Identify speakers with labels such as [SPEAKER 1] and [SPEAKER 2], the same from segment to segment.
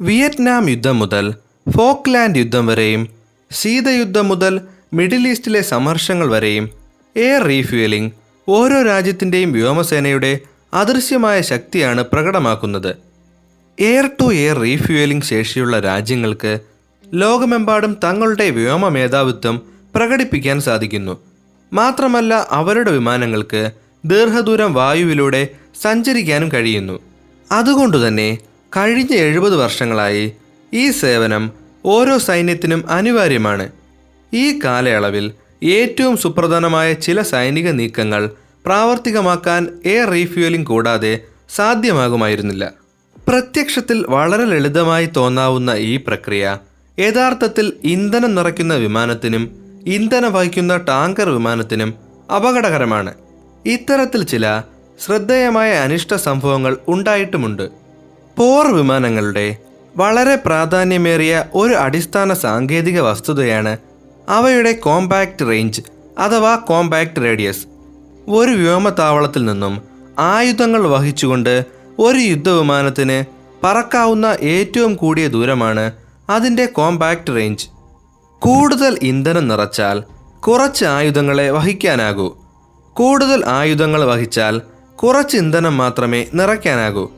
[SPEAKER 1] Vietnam യുദ്ധം മുതൽ Folkland യുദ്ധം വരെയും ശീതയുദ്ധം മുതൽ മിഡിൽ ഈസ്റ്റിലെ സംഘർഷങ്ങൾ വരെയും എയർ റീഫ്യൂലിംഗ് ഓരോ രാജ്യത്തിന്റെയും വ്യോമസേനയുടെ അദൃശ്യമായ ശക്തിയാണ് പ്രകടമാക്കുന്നത്. എയർ ടു എയർ റീഫ്യൂലിംഗ് ശേഷിയുള്ള രാജ്യങ്ങൾക്ക് ലോകമെമ്പാടും തങ്ങളുടെ വ്യോമ മേധാവിത്വം പ്രകടിപ്പിക്കാൻ സാധിക്കുന്നു. മാത്രമല്ല അവരുടെ വിമാനങ്ങൾക്ക് ദീർഘദൂരം വായുവിലൂടെ സഞ്ചരിക്കാനും കഴിയുന്നു. അതുകൊണ്ടുതന്നെ കഴിഞ്ഞ എഴുപത് വർഷങ്ങളായി ഈ സേവനം ഓരോ സൈന്യത്തിനും അനിവാര്യമാണ്. ഈ കാലയളവിൽ ഏറ്റവും സുപ്രധാനമായ ചില സൈനിക നീക്കങ്ങൾ പ്രാവർത്തികമാക്കാൻ എയർ റീഫ്യൂലിംഗ് കൂടാതെ സാധ്യമാകുമായിരുന്നില്ല. പ്രത്യക്ഷത്തിൽ വളരെ ലളിതമായി തോന്നാവുന്ന ഈ പ്രക്രിയ യഥാർത്ഥത്തിൽ ഇന്ധനം നിറയ്ക്കുന്ന വിമാനത്തിനും ഇന്ധനം വഹിക്കുന്ന ടാങ്കർ വിമാനത്തിനും അപകടകരമാണ്. ഇത്തരത്തിൽ ചില ശ്രദ്ധേയമായ അനിഷ്ട സംഭവങ്ങൾ ഉണ്ടായിട്ടുമുണ്ട്. പോർ വിമാനങ്ങളുടെ വളരെ പ്രാധാന്യമേറിയ ഒരു അടിസ്ഥാന സാങ്കേതിക വസ്തുതയാണ് അവയുടെ കോമ്പാക്റ്റ് റേഞ്ച് അഥവാ കോമ്പാക്റ്റ് റേഡിയസ്. ഒരു വ്യോമത്താവളത്തിൽ നിന്നും ആയുധങ്ങൾ വഹിച്ചുകൊണ്ട് ഒരു യുദ്ധവിമാനത്തിന് പറക്കാവുന്ന ഏറ്റവും കൂടിയ ദൂരമാണ് അതിന്റെ കോമ്പാക്റ്റ് റേഞ്ച്. കൂടുതൽ ഇന്ധനം നിറച്ചാൽ കുറച്ച് ആയുധങ്ങളെ വഹിക്കാനാകൂ. കൂടുതൽ ആയുധങ്ങൾ വഹിച്ചാൽ കുറച്ച് ഇന്ധനം മാത്രമേ നിറയ്ക്കാനാകൂ.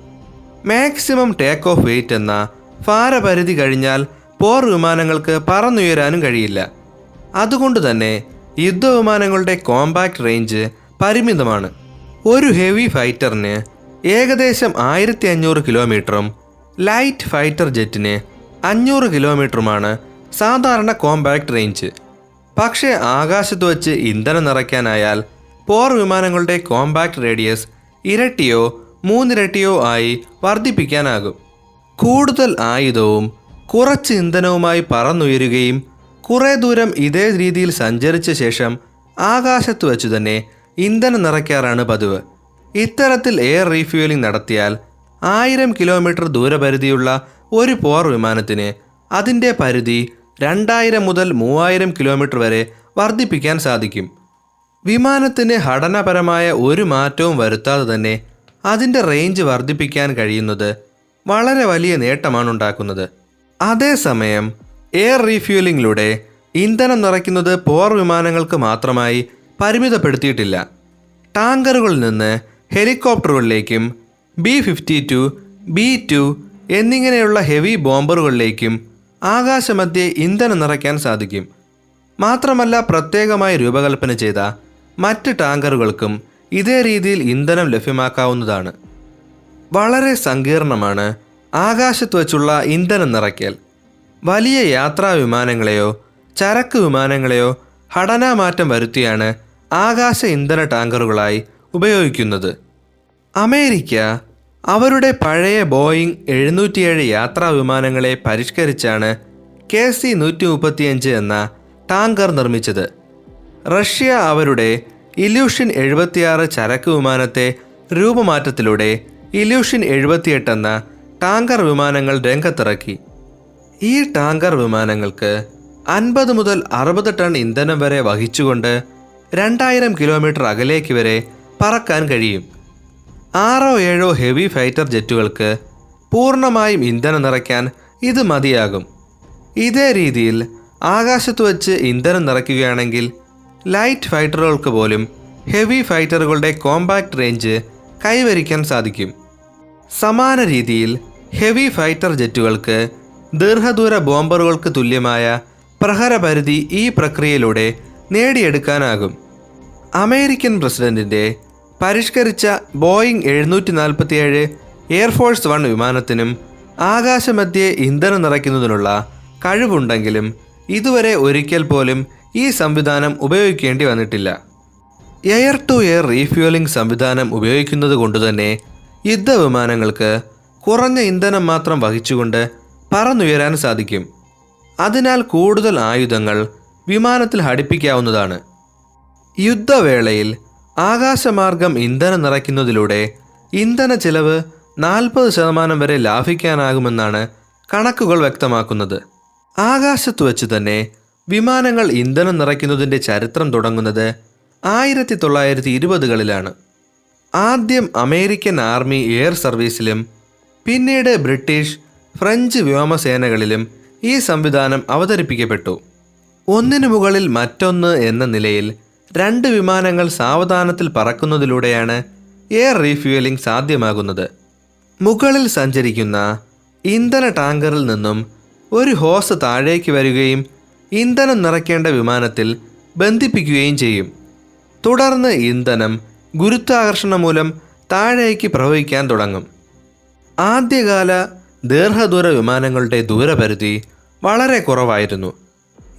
[SPEAKER 1] മാക്സിമം ടേക്ക് ഓഫ് വെയിറ്റ് എന്ന ഭാരപരിധി കഴിഞ്ഞാൽ പോർ വിമാനങ്ങൾക്ക് പറന്നുയരാനും കഴിയില്ല. അതുകൊണ്ട് തന്നെ യുദ്ധവിമാനങ്ങളുടെ കോമ്പാക്ട് റേഞ്ച് പരിമിതമാണ്. ഒരു ഹെവി ഫൈറ്ററിന് ഏകദേശം ആയിരത്തി അഞ്ഞൂറ് കിലോമീറ്ററും ലൈറ്റ് ഫൈറ്റർ ജെറ്റിന് അഞ്ഞൂറ് കിലോമീറ്ററുമാണ് സാധാരണ കോമ്പാക്ട് റേഞ്ച് പക്ഷേ ആകാശത്ത് വച്ച് ഇന്ധനം നിറയ്ക്കാനായാൽ പോർ വിമാനങ്ങളുടെ കോമ്പാക്ട് റേഡിയസ് ഇരട്ടിയോ മൂന്നിരട്ടിയോ ആയി വർദ്ധിപ്പിക്കാനാകും. കൂടുതൽ ആയുധവും കുറച്ച് ഇന്ധനവുമായി പറന്നുയരുകയും കുറേ ദൂരം ഇതേ രീതിയിൽ സഞ്ചരിച്ച ശേഷം ആകാശത്ത് വെച്ച് തന്നെ ഇന്ധനം നിറയ്ക്കാറാണ് പതിവ്. ഇത്തരത്തിൽ എയർ റീഫ്യൂലിംഗ് നടത്തിയാൽ ആയിരം കിലോമീറ്റർ ദൂരപരിധിയുള്ള ഒരു പോർ വിമാനത്തിന് അതിന്റെ പരിധി രണ്ടായിരം മുതൽ മൂവായിരം കിലോമീറ്റർ വരെ വർദ്ധിപ്പിക്കാൻ സാധിക്കും. വിമാനത്തിന് ഘടനാപരമായ ഒരു മാറ്റവും വരുത്താതെ തന്നെ അതിന്റെ റേഞ്ച് വർദ്ധിപ്പിക്കാൻ കഴിയുന്നത് വളരെ വലിയ നേട്ടമാണ് ഉണ്ടാക്കുന്നത്. അതേസമയം എയർ റീഫ്യൂലിംഗിലൂടെ ഇന്ധനം നിറയ്ക്കുന്നത് പോർ വിമാനങ്ങൾക്ക് മാത്രമായി പരിമിതപ്പെടുത്തിയിട്ടില്ല. ടാങ്കറുകളിൽ നിന്ന് ഹെലികോപ്റ്ററുകളിലേക്കും B fifty two B two എന്നിങ്ങനെയുള്ള ഹെവി ബോംബറുകളിലേക്കും ആകാശമധ്യേ ഇന്ധനം നിറയ്ക്കാൻ സാധിക്കും. മാത്രമല്ല പ്രത്യേകമായി രൂപകൽപ്പന ചെയ്ത മറ്റ് ടാങ്കറുകൾക്കും ഇതേ രീതിയിൽ ഇന്ധനം ലഭ്യമാക്കാവുന്നതാണ്. വളരെ സങ്കീർണമാണ് ആകാശത്ത് വച്ചുള്ള ഇന്ധനം നിറയ്ക്കൽ. വലിയ യാത്രാ വിമാനങ്ങളെയോ ചരക്ക് വിമാനങ്ങളെയോ ഘടനാമാറ്റം വരുത്തിയാണ് ആകാശ ഇന്ധന ടാങ്കറുകളായി ഉപയോഗിക്കുന്നത്. അമേരിക്ക അവരുടെ പഴയ ബോയിങ് എഴുന്നൂറ്റിയേഴ് യാത്രാ വിമാനങ്ങളെ പരിഷ്കരിച്ചാണ് കെ സി നൂറ്റി മുപ്പത്തിയഞ്ച് എന്ന ടാങ്കർ നിർമ്മിച്ചത്. റഷ്യ അവരുടെ ഇല്യൂഷൻ എഴുപത്തിയാറ് ചരക്ക് വിമാനത്തെ രൂപമാറ്റത്തിലൂടെ ഇല്യൂഷൻ എഴുപത്തിയെട്ടെന്ന ടാങ്കർ വിമാനങ്ങൾ രംഗത്തിറക്കി. ഈ ടാങ്കർ വിമാനങ്ങൾക്ക് അൻപത് മുതൽ അറുപത് ടൺ ഇന്ധനം വരെ വഹിച്ചുകൊണ്ട് രണ്ടായിരം കിലോമീറ്റർ അകലേക്ക് വരെ പറക്കാൻ കഴിയും. ആറോ ഏഴോ ഹെവി ഫൈറ്റർ ജെറ്റുകൾക്ക് പൂർണമായും ഇന്ധനം നിറയ്ക്കാൻ ഇത് മതിയാകും. ഇതേ രീതിയിൽ ആകാശത്ത് വച്ച് ഇന്ധനം നിറയ്ക്കുകയാണെങ്കിൽ ലൈറ്റ് ഫൈറ്ററുകൾക്ക് പോലും ഹെവി ഫൈറ്ററുകളുടെ കോമ്പാക്ട് റേഞ്ച് കൈവരിക്കാൻ സാധിക്കും. സമാന രീതിയിൽ ഹെവി ഫൈറ്റർ ജെറ്റുകൾക്ക് ദീർഘദൂര ബോംബറുകൾക്ക് തുല്യമായ പ്രഹരപരിധി ഈ പ്രക്രിയയിലൂടെ നേടിയെടുക്കാനാകും. അമേരിക്കൻ പ്രസിഡന്റിന്റെ പരിഷ്കരിച്ച ബോയിങ് എഴുന്നൂറ്റി നാൽപ്പത്തിയേഴ് എയർഫോഴ്സ് വൺ വിമാനത്തിനും ആകാശമധ്യേ ഇന്ധനം നിറയ്ക്കുന്നതിനുള്ള കഴിവുണ്ടെങ്കിലും ഇതുവരെ ഒരിക്കൽ പോലും ഈ സംവിധാനം ഉപയോഗിക്കേണ്ടി വന്നിട്ടില്ല. എയർ ടു എയർ റീഫ്യൂലിംഗ് സംവിധാനം ഉപയോഗിക്കുന്നത് കൊണ്ടുതന്നെ യുദ്ധവിമാനങ്ങൾക്ക് കുറഞ്ഞ ഇന്ധനം മാത്രം വഹിച്ചുകൊണ്ട് പറന്നുയരാൻ സാധിക്കും. അതിനാൽ കൂടുതൽ ആയുധങ്ങൾ വിമാനത്തിൽ ഹടിപ്പിക്കാവുന്നതാണ്. യുദ്ധവേളയിൽ ആകാശമാർഗം ഇന്ധനം നിറയ്ക്കുന്നതിലൂടെ ഇന്ധന ചെലവ് നാൽപ്പത് ശതമാനം വരെ ലാഭിക്കാനാകുമെന്നാണ് കണക്കുകൾ വ്യക്തമാക്കുന്നത്. ആകാശത്ത് വെച്ച് തന്നെ വിമാനങ്ങൾ ഇന്ധനം നിറയ്ക്കുന്നതിന്റെ ചരിത്രം തുടങ്ങുന്നത് ആയിരത്തി തൊള്ളായിരത്തി ഇരുപതുകളിലാണ് ആദ്യം അമേരിക്കൻ ആർമി എയർ സർവീസിലും പിന്നീട് ബ്രിട്ടീഷ് ഫ്രഞ്ച് വ്യോമസേനകളിലും ഈ സംവിധാനം അവതരിപ്പിക്കപ്പെട്ടു. ഒന്നിനു മുകളിൽ മറ്റൊന്ന് എന്ന നിലയിൽ രണ്ട് വിമാനങ്ങൾ സാവധാനത്തിൽ പറക്കുന്നതിലൂടെയാണ് എയർ റീഫ്യൂലിംഗ് സാധ്യമാകുന്നത്. മുകളിൽ സഞ്ചരിക്കുന്ന ഇന്ധന ടാങ്കറിൽ നിന്നും ഒരു ഹോസ് താഴേക്ക് വരികയും ഇന്ധനം നിറയ്ക്കേണ്ട വിമാനത്തിൽ ബന്ധിപ്പിക്കുകയും ചെയ്യും. തുടർന്ന് ഇന്ധനം ഗുരുത്വാകർഷണം മൂലം താഴേക്ക് പ്രവഹിക്കാൻ തുടങ്ങും. ആദ്യകാല ദീർഘദൂര വിമാനങ്ങളുടെ ദൂരപരിധി വളരെ കുറവായിരുന്നു.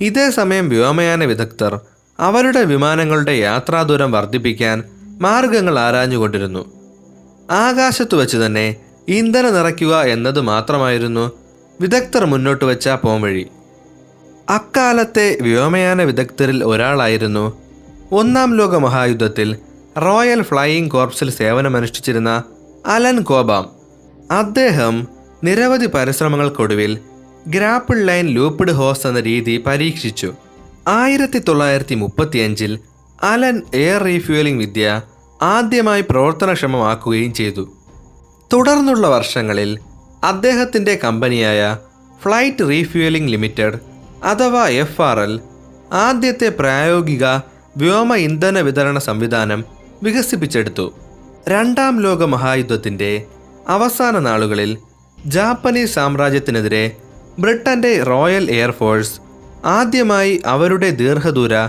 [SPEAKER 1] ഇതേ സമയം വ്യോമയാന വിദഗ്ധർ അവരുടെ വിമാനങ്ങളുടെ യാത്രാദൂരം വർദ്ധിപ്പിക്കാൻ മാർഗങ്ങൾ ആരാഞ്ഞുകൊണ്ടിരുന്നു. ആകാശത്ത് വെച്ച് തന്നെ ഇന്ധനം നിറയ്ക്കുക എന്നത് മാത്രമായിരുന്നു വിദഗ്ധർ മുന്നോട്ട് വെച്ച പോംവഴി. അക്കാലത്തെ വ്യോമയാന വിദഗ്ധരിൽ ഒരാളായിരുന്നു. ഒന്നാം ലോക മഹായുദ്ധത്തിൽ റോയൽ ഫ്ലൈയിങ് കോർപ്സിൽ സേവനമനുഷ്ഠിച്ചിരുന്ന അലൻ കോബാം. അദ്ദേഹം നിരവധി പരിശ്രമങ്ങൾക്കൊടുവിൽ ഗ്രാപ്പിൾ ലൈൻ ലൂപ്പിഡ് ഹോസ് എന്ന രീതി പരീക്ഷിച്ചു. ആയിരത്തി തൊള്ളായിരത്തി മുപ്പത്തിയഞ്ചിൽ അലൻ എയർ റീഫ്യൂലിംഗ് വിദ്യ ആദ്യമായി പ്രവർത്തനക്ഷമമാക്കുകയും ചെയ്തു. തുടർന്നുള്ള വർഷങ്ങളിൽ അദ്ദേഹത്തിന്റെ കമ്പനിയായ ഫ്ലൈറ്റ് റീഫ്യൂലിംഗ് ലിമിറ്റഡ് അഥവാ എഫ് ആർ എൽ ആദ്യത്തെ പ്രായോഗിക വ്യോമ ഇന്ധന വിതരണ സംവിധാനം വികസിപ്പിച്ചെടുത്തു. രണ്ടാം ലോക മഹായുദ്ധത്തിന്റെ അവസാന നാളുകളിൽ ജാപ്പനീസ് സാമ്രാജ്യത്തിനെതിരെ ബ്രിട്ടന്റെ റോയൽ എയർഫോഴ്സ് ആദ്യമായി അവരുടെ ദീർഘദൂര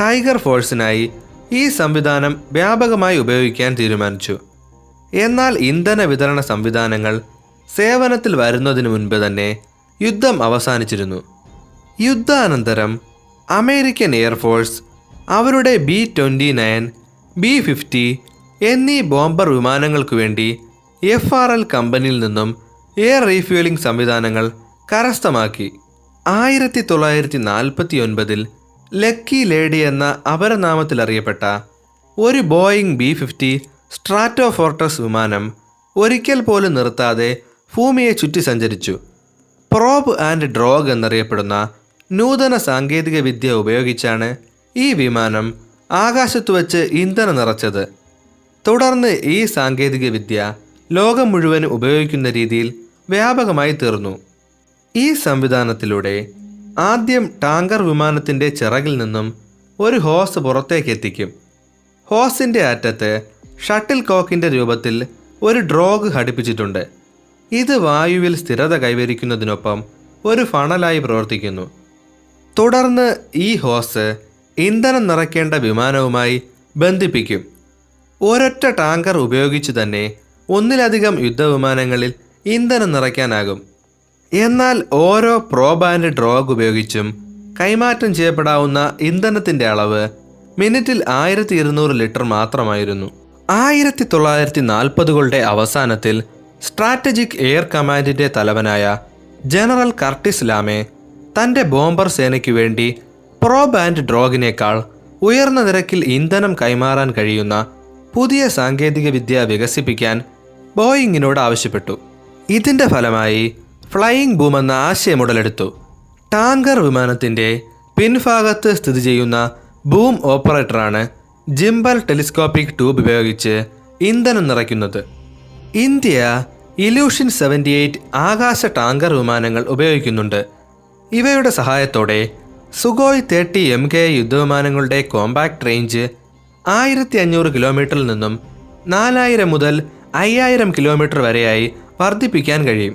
[SPEAKER 1] ടൈഗർ ഫോഴ്സിനായി ഈ സംവിധാനം വ്യാപകമായി ഉപയോഗിക്കാൻ തീരുമാനിച്ചു. എന്നാൽ ഇന്ധന വിതരണ സംവിധാനങ്ങൾ സേവനത്തിൽ വരുന്നതിന് മുൻപ് തന്നെ യുദ്ധം അവസാനിച്ചിരുന്നു. യുദ്ധാനന്തരം അമേരിക്കൻ എയർഫോഴ്സ് അവരുടെ B twenty nine B fifty എന്നീ ബോംബർ വിമാനങ്ങൾക്കു വേണ്ടി എഫ് ആർ എൽ കമ്പനിയിൽ നിന്നും എയർ റീഫ്യൂലിംഗ് സംവിധാനങ്ങൾ കരസ്ഥമാക്കി. ആയിരത്തി തൊള്ളായിരത്തി നാൽപ്പത്തി ഒൻപതിൽ ലക്കി ലേഡി എന്ന അപരനാമത്തിൽ അറിയപ്പെട്ട ഒരു Boeing B fifty Stratofortress വിമാനം ഒരിക്കൽ പോലും നിർത്താതെ ഭൂമിയെ ചുറ്റി സഞ്ചരിച്ചു പ്രോബ് ആൻഡ് ഡ്രോഗ് എന്നറിയപ്പെടുന്ന നൂതന സാങ്കേതിക വിദ്യ ഉപയോഗിച്ചാണ് ഈ വിമാനം ആകാശത്ത് വച്ച് ഇന്ധനം നിറച്ചത്. തുടർന്ന് ഈ സാങ്കേതിക വിദ്യ ലോകം മുഴുവൻ ഉപയോഗിക്കുന്ന രീതിയിൽ വ്യാപകമായി തീർന്നു. ഈ സംവിധാനത്തിലൂടെ ആദ്യം ടാങ്കർ വിമാനത്തിന്റെ ചിറകിൽ നിന്നും ഒരു ഹോസ് പുറത്തേക്ക് എത്തിക്കും. ഹോസിന്റെ അറ്റത്ത് ഷട്ടിൽ കോക്കിന്റെ രൂപത്തിൽ ഒരു ഡ്രോഗ് ഘടിപ്പിച്ചിട്ടുണ്ട്. ഇത് വായുവിൽ സ്ഥിരത കൈവരിക്കുന്നതിനൊപ്പം ഒരു ഫണലായി പ്രവർത്തിക്കുന്നു. തുടർന്ന് ഈ ഹോസ് ഇന്ധനം നിറയ്ക്കേണ്ട വിമാനവുമായി ബന്ധിപ്പിക്കും. ഒരൊറ്റ ടാങ്കർ ഉപയോഗിച്ച് തന്നെ ഒന്നിലധികം യുദ്ധവിമാനങ്ങളിൽ ഇന്ധനം നിറയ്ക്കാനാകും. എന്നാൽ ഓരോ പ്രോബാൻഡ് ഡ്രോഗ് ഉപയോഗിച്ചും കൈമാറ്റം ചെയ്യപ്പെടാവുന്ന ഇന്ധനത്തിന്റെ അളവ് മിനിറ്റിൽ ആയിരത്തി ഇരുന്നൂറ് ലിറ്റർ മാത്രമായിരുന്നു. ആയിരത്തി തൊള്ളായിരത്തി നാൽപ്പതുകളുടെ അവസാനത്തിൽ സ്ട്രാറ്റജിക് എയർ കമാൻഡിന്റെ തലവനായ ജനറൽ കർട്ടിസ് ലാമെ തന്റെ ബോംബർ സേനയ്ക്കു വേണ്ടി പ്രോബാൻഡ് ഡ്രോഗിനേക്കാൾ ഉയർന്ന നിരക്കിൽ ഇന്ധനം കൈമാറാൻ കഴിയുന്ന പുതിയ സാങ്കേതിക വിദ്യ വികസിപ്പിക്കാൻ ബോയിങ്ങിനോട് ആവശ്യപ്പെട്ടു. ഇതിന്റെ ഫലമായി ഫ്ലൈയിങ് ബൂം എന്ന ആശയം ഉടലെടുത്തു. ടാങ്കർ വിമാനത്തിന്റെ പിൻഭാഗത്ത് സ്ഥിതി ചെയ്യുന്ന ബൂം ഓപ്പറേറ്ററാണ് ജിംബൽ ടെലിസ്കോപ്പിക് ട്യൂബ് ഉപയോഗിച്ച് ഇന്ധനം നിറയ്ക്കുന്നത്. ഇന്ത്യ ഇലൂഷൻ സെവന്റി എയ്റ്റ് ആകാശ ടാങ്കർ വിമാനങ്ങൾ ഉപയോഗിക്കുന്നുണ്ട്. ഇവയുടെ സഹായത്തോടെ സുഗോയ് തേർട്ടി എം കെ യുദ്ധവിമാനങ്ങളുടെ കോമ്പാക്ട് റേഞ്ച് ആയിരത്തി അഞ്ഞൂറ് കിലോമീറ്ററിൽ നിന്നും നാലായിരം മുതൽ അയ്യായിരം കിലോമീറ്റർ വരെയായി വർദ്ധിപ്പിക്കാൻ കഴിയും.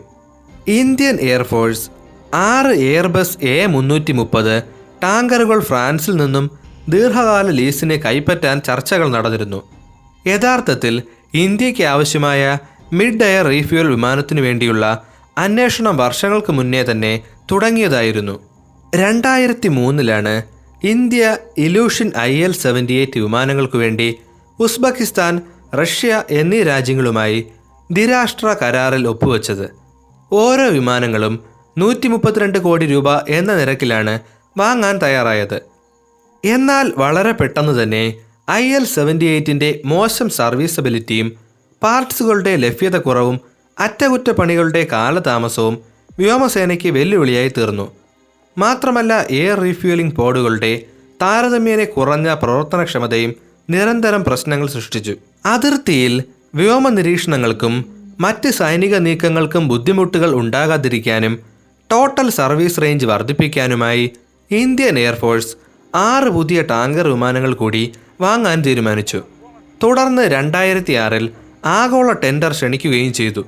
[SPEAKER 1] ഇന്ത്യൻ എയർഫോഴ്സ് ആറ് എയർബസ് എ മുന്നൂറ്റി മുപ്പത് ടാങ്കറുകൾ ഫ്രാൻസിൽ നിന്നും ദീർഘകാല ലീസിനെ കൈപ്പറ്റാൻ ചർച്ചകൾ നടന്നിരുന്നു. യഥാർത്ഥത്തിൽ ഇന്ത്യയ്ക്ക് ആവശ്യമായ മിഡ് എയർ റീഫ്യൂൽ വിമാനത്തിനു വേണ്ടിയുള്ള അന്വേഷണം വർഷങ്ങൾക്ക് മുന്നേ തന്നെ തുടങ്ങിയതായിരുന്നു. രണ്ടായിരത്തി മൂന്നിലാണ് India Ilyushin I L seventy eight വിമാനങ്ങൾക്കു വേണ്ടി ഉസ്ബെക്കിസ്ഥാൻ റഷ്യ എന്നീ രാജ്യങ്ങളുമായി ദ്വിരാഷ്ട്ര കരാറിൽ ഒപ്പുവെച്ചത്. ഓരോ വിമാനങ്ങളും നൂറ്റി മുപ്പത്തിരണ്ട് കോടി രൂപ എന്ന നിരക്കിലാണ് വാങ്ങാൻ തയ്യാറായത്. എന്നാൽ വളരെ പെട്ടെന്ന് തന്നെ ഐ എൽ സെവന്റി എയ്റ്റിന്റെ മോശം സർവീസബിലിറ്റിയും പാർട്സുകളുടെ ലഭ്യത കുറവും അറ്റകുറ്റപ്പണികളുടെ കാലതാമസവും വ്യോമസേനയ്ക്ക് വെല്ലുവിളിയായി തീർന്നു. മാത്രമല്ല എയർ റീഫ്യൂലിംഗ് പോഡുകളുടെ താരതമ്യേന കുറഞ്ഞ പ്രവർത്തനക്ഷമതയും നിരന്തരം പ്രശ്നങ്ങൾ സൃഷ്ടിച്ചു. അതിർത്തിയിൽ വ്യോമ നിരീക്ഷണങ്ങൾക്കും മറ്റ് സൈനിക നീക്കങ്ങൾക്കും ബുദ്ധിമുട്ടുകൾ ഉണ്ടാകാതിരിക്കാനും ടോട്ടൽ സർവീസ് റേഞ്ച് വർദ്ധിപ്പിക്കാനുമായി ഇന്ത്യൻ എയർഫോഴ്സ് ആറ് പുതിയ ടാങ്കർ വിമാനങ്ങൾ കൂടി വാങ്ങാൻ തീരുമാനിച്ചു. തുടർന്ന് രണ്ടായിരത്തി ആറിൽ ആഗോള ടെൻഡർ ക്ഷണിക്കുകയും ചെയ്തു.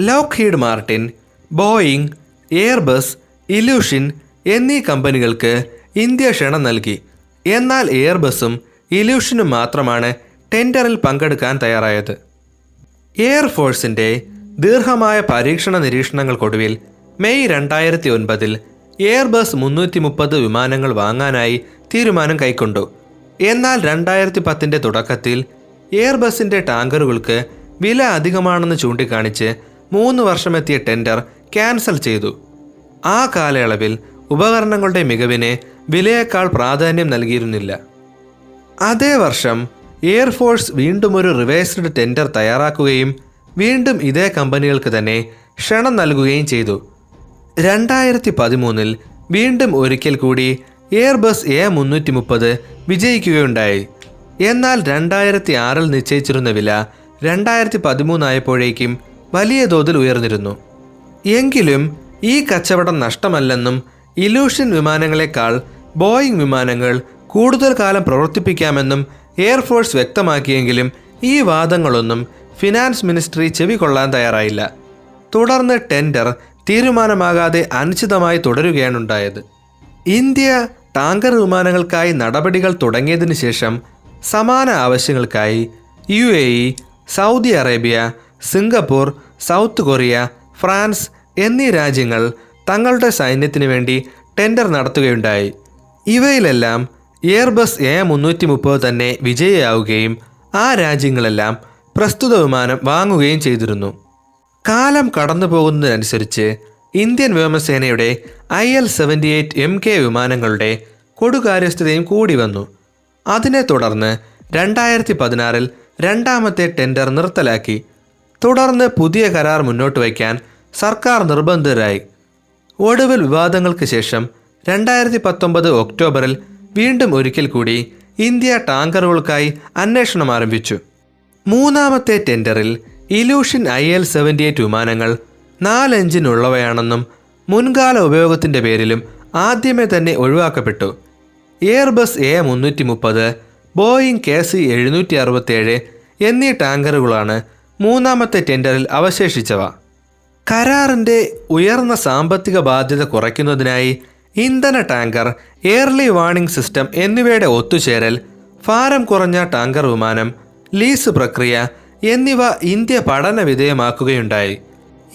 [SPEAKER 1] Lockheed Martin Boeing Airbus Ilyushin എന്നീ കമ്പനികൾക്ക് ഇന്ത്യ ക്ഷണം നൽകി. എന്നാൽ എയർബസും ഇലൂഷനും മാത്രമാണ് ടെൻഡറിൽ പങ്കെടുക്കാൻ തയ്യാറായത്. എയർഫോഴ്സിന്റെ ദീർഘമായ പരീക്ഷണ നിരീക്ഷണങ്ങൾക്കൊടുവിൽ മെയ് രണ്ടായിരത്തി ഒൻപതിൽ എയർബസ് മുന്നൂറ്റി മുപ്പത് വിമാനങ്ങൾ വാങ്ങാനായി തീരുമാനം കൈക്കൊണ്ടു. എന്നാൽ രണ്ടായിരത്തി പത്തിന്റെ തുടക്കത്തിൽ എയർബസിന്റെ ടാങ്കറുകൾക്ക് വില അധികമാണെന്ന് ചൂണ്ടിക്കാണിച്ച് മൂന്ന് വർഷമെത്തിയ ടെൻഡർ ക്യാൻസൽ ചെയ്തു. ആ കാലയളവിൽ ഉപകരണങ്ങളുടെ മികവിനെ വിലയേക്കാൾ പ്രാധാന്യം നൽകിയിരുന്നില്ല. അതേ വർഷം എയർഫോഴ്സ് വീണ്ടും ഒരു റിവേഴ്സ്ഡ് ടെൻഡർ തയ്യാറാക്കുകയും വീണ്ടും ഇതേ കമ്പനികൾക്ക് തന്നെ ക്ഷണം നൽകുകയും ചെയ്തു. രണ്ടായിരത്തി പതിമൂന്നിൽ വീണ്ടും ഒരിക്കൽ കൂടി എയർബസ് എ മുന്നൂറ്റി മുപ്പത് വിജയിക്കുകയുണ്ടായി. എന്നാൽ രണ്ടായിരത്തി ആറിൽ നിശ്ചയിച്ചിരുന്ന വില രണ്ടായിരത്തി പതിമൂന്നായപ്പോഴേക്കും വലിയ തോതിൽ ഉയർന്നിരുന്നു. എങ്കിലും ഈ കച്ചവടം നഷ്ടമല്ലെന്നും ഇലൂഷൻ വിമാനങ്ങളെക്കാൾ ബോയിങ് വിമാനങ്ങൾ കൂടുതൽ കാലം പ്രവർത്തിപ്പിക്കാമെന്നും എയർഫോഴ്സ് വ്യക്തമാക്കിയെങ്കിലും ഈ വാദങ്ങളൊന്നും ഫിനാൻസ് മിനിസ്ട്രി ചെവി കൊള്ളാൻ തയ്യാറായില്ല. തുടർന്ന് ടെൻഡർ തീരുമാനമാകാതെ അനിശ്ചിതമായി തുടരുകയാണുണ്ടായത്. ഇന്ത്യ ടാങ്കർ വിമാനങ്ങൾക്കായി നടപടികൾ തുടങ്ങിയതിനു ശേഷം സമാന ആവശ്യങ്ങൾക്കായി U Saudi Arabia Singapore South Korea France എന്നീ രാജ്യങ്ങൾ തങ്ങളുടെ സൈന്യത്തിന് വേണ്ടി ടെൻഡർ നടത്തുകയുണ്ടായി. ഇവയിലെല്ലാം എയർബസ് എ മുന്നൂറ്റി മുപ്പത് തന്നെ വിജയിയാവുകയും ആ രാജ്യങ്ങളെല്ലാം പ്രസ്തുത വിമാനം വാങ്ങുകയും ചെയ്തിരുന്നു. കാലം കടന്നു പോകുന്നതിനനുസരിച്ച് ഇന്ത്യൻ വ്യോമസേനയുടെ I L seventy eight M K വിമാനങ്ങളുടെ കൊടുകാര്യസ്ഥതയും കൂടി വന്നു. അതിനെ തുടർന്ന് രണ്ടായിരത്തി പതിനാറിൽ രണ്ടാമത്തെ ടെൻഡർ നിർത്തലാക്കി. തുടർന്ന് പുതിയ കരാർ മുന്നോട്ട് വയ്ക്കാൻ സർക്കാർ നിർബന്ധിതരായി. ഒടുവിൽ വിവാദങ്ങൾക്ക് ശേഷം രണ്ടായിരത്തി പത്തൊമ്പത് ഒക്ടോബറിൽ വീണ്ടും ഒരിക്കൽ കൂടി ഇന്ത്യ ടാങ്കറുകൾക്കായി അന്വേഷണം ആരംഭിച്ചു. മൂന്നാമത്തെ ടെൻഡറിൽ Ilyushin I L seventy eight വിമാനങ്ങൾ നാല് മുൻകാല ഉപയോഗത്തിന്റെ പേരിലും ആദ്യമേ തന്നെ ഒഴിവാക്കപ്പെട്ടു. എയർബസ് എ മുന്നൂറ്റി മുപ്പത് ബോയിങ് കെ സി എഴുന്നൂറ്റി അറുപത്തേഴ് എന്നീ ടാങ്കറുകളാണ് മൂന്നാമത്തെ ടെൻഡറിൽ അവശേഷിച്ചവ. കരാറിന്റെ ഉയർന്ന സാമ്പത്തിക ബാധ്യത കുറയ്ക്കുന്നതിനായി ഇന്ധന ടാങ്കർ എയർലി വാണിംഗ് സിസ്റ്റം എന്നിവയുടെ ഒത്തുചേരൽ ഭാരം കുറഞ്ഞ ടാങ്കർ വിമാനം ലീസ് പ്രക്രിയ എന്നിവ ഇന്ത്യ പഠന വിധേയമാക്കുകയുണ്ടായി.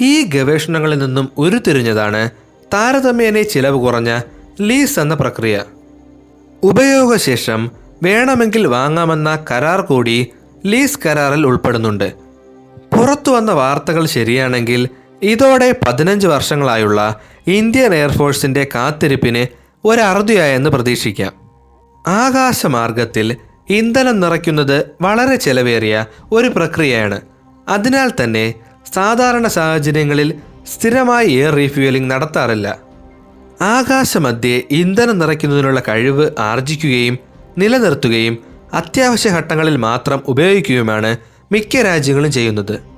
[SPEAKER 1] ഈ ഗവേഷണങ്ങളിൽ നിന്നും ഉരുത്തിരിഞ്ഞതാണ് താരതമ്യേന ചിലവ് കുറഞ്ഞ ലീസ് എന്ന പ്രക്രിയ. ഉപയോഗശേഷം വേണമെങ്കിൽ വാങ്ങാമെന്ന കരാർ കൂടി ലീസ് കരാറിൽ ഉൾപ്പെടുന്നുണ്ട്. പുറത്തു വന്ന വാർത്തകൾ ശരിയാണെങ്കിൽ ഇതോടെ പതിനഞ്ച് വർഷങ്ങളായുള്ള ഇന്ത്യൻ എയർഫോഴ്സിന്റെ കാത്തിരിപ്പിന് ഒരറുതിയായെന്ന് പ്രതീക്ഷിക്കാം. ആകാശമാർഗത്തിൽ ഇന്ധനം നിറയ്ക്കുന്നത് വളരെ ചെലവേറിയ ഒരു പ്രക്രിയയാണ്. അതിനാൽ തന്നെ സാധാരണ സാഹചര്യങ്ങളിൽ സ്ഥിരമായി എയർ റീഫ്യൂലിംഗ് നടത്താറില്ല. ആകാശമധ്യേ ഇന്ധനം നിറയ്ക്കുന്നതിനുള്ള കഴിവ് ആർജിക്കുകയും നിലനിർത്തുകയും അത്യാവശ്യ ഘട്ടങ്ങളിൽ മാത്രം ഉപയോഗിക്കുകയുമാണ് മിക്ക രാജ്യങ്ങളും ചെയ്യുന്നത്.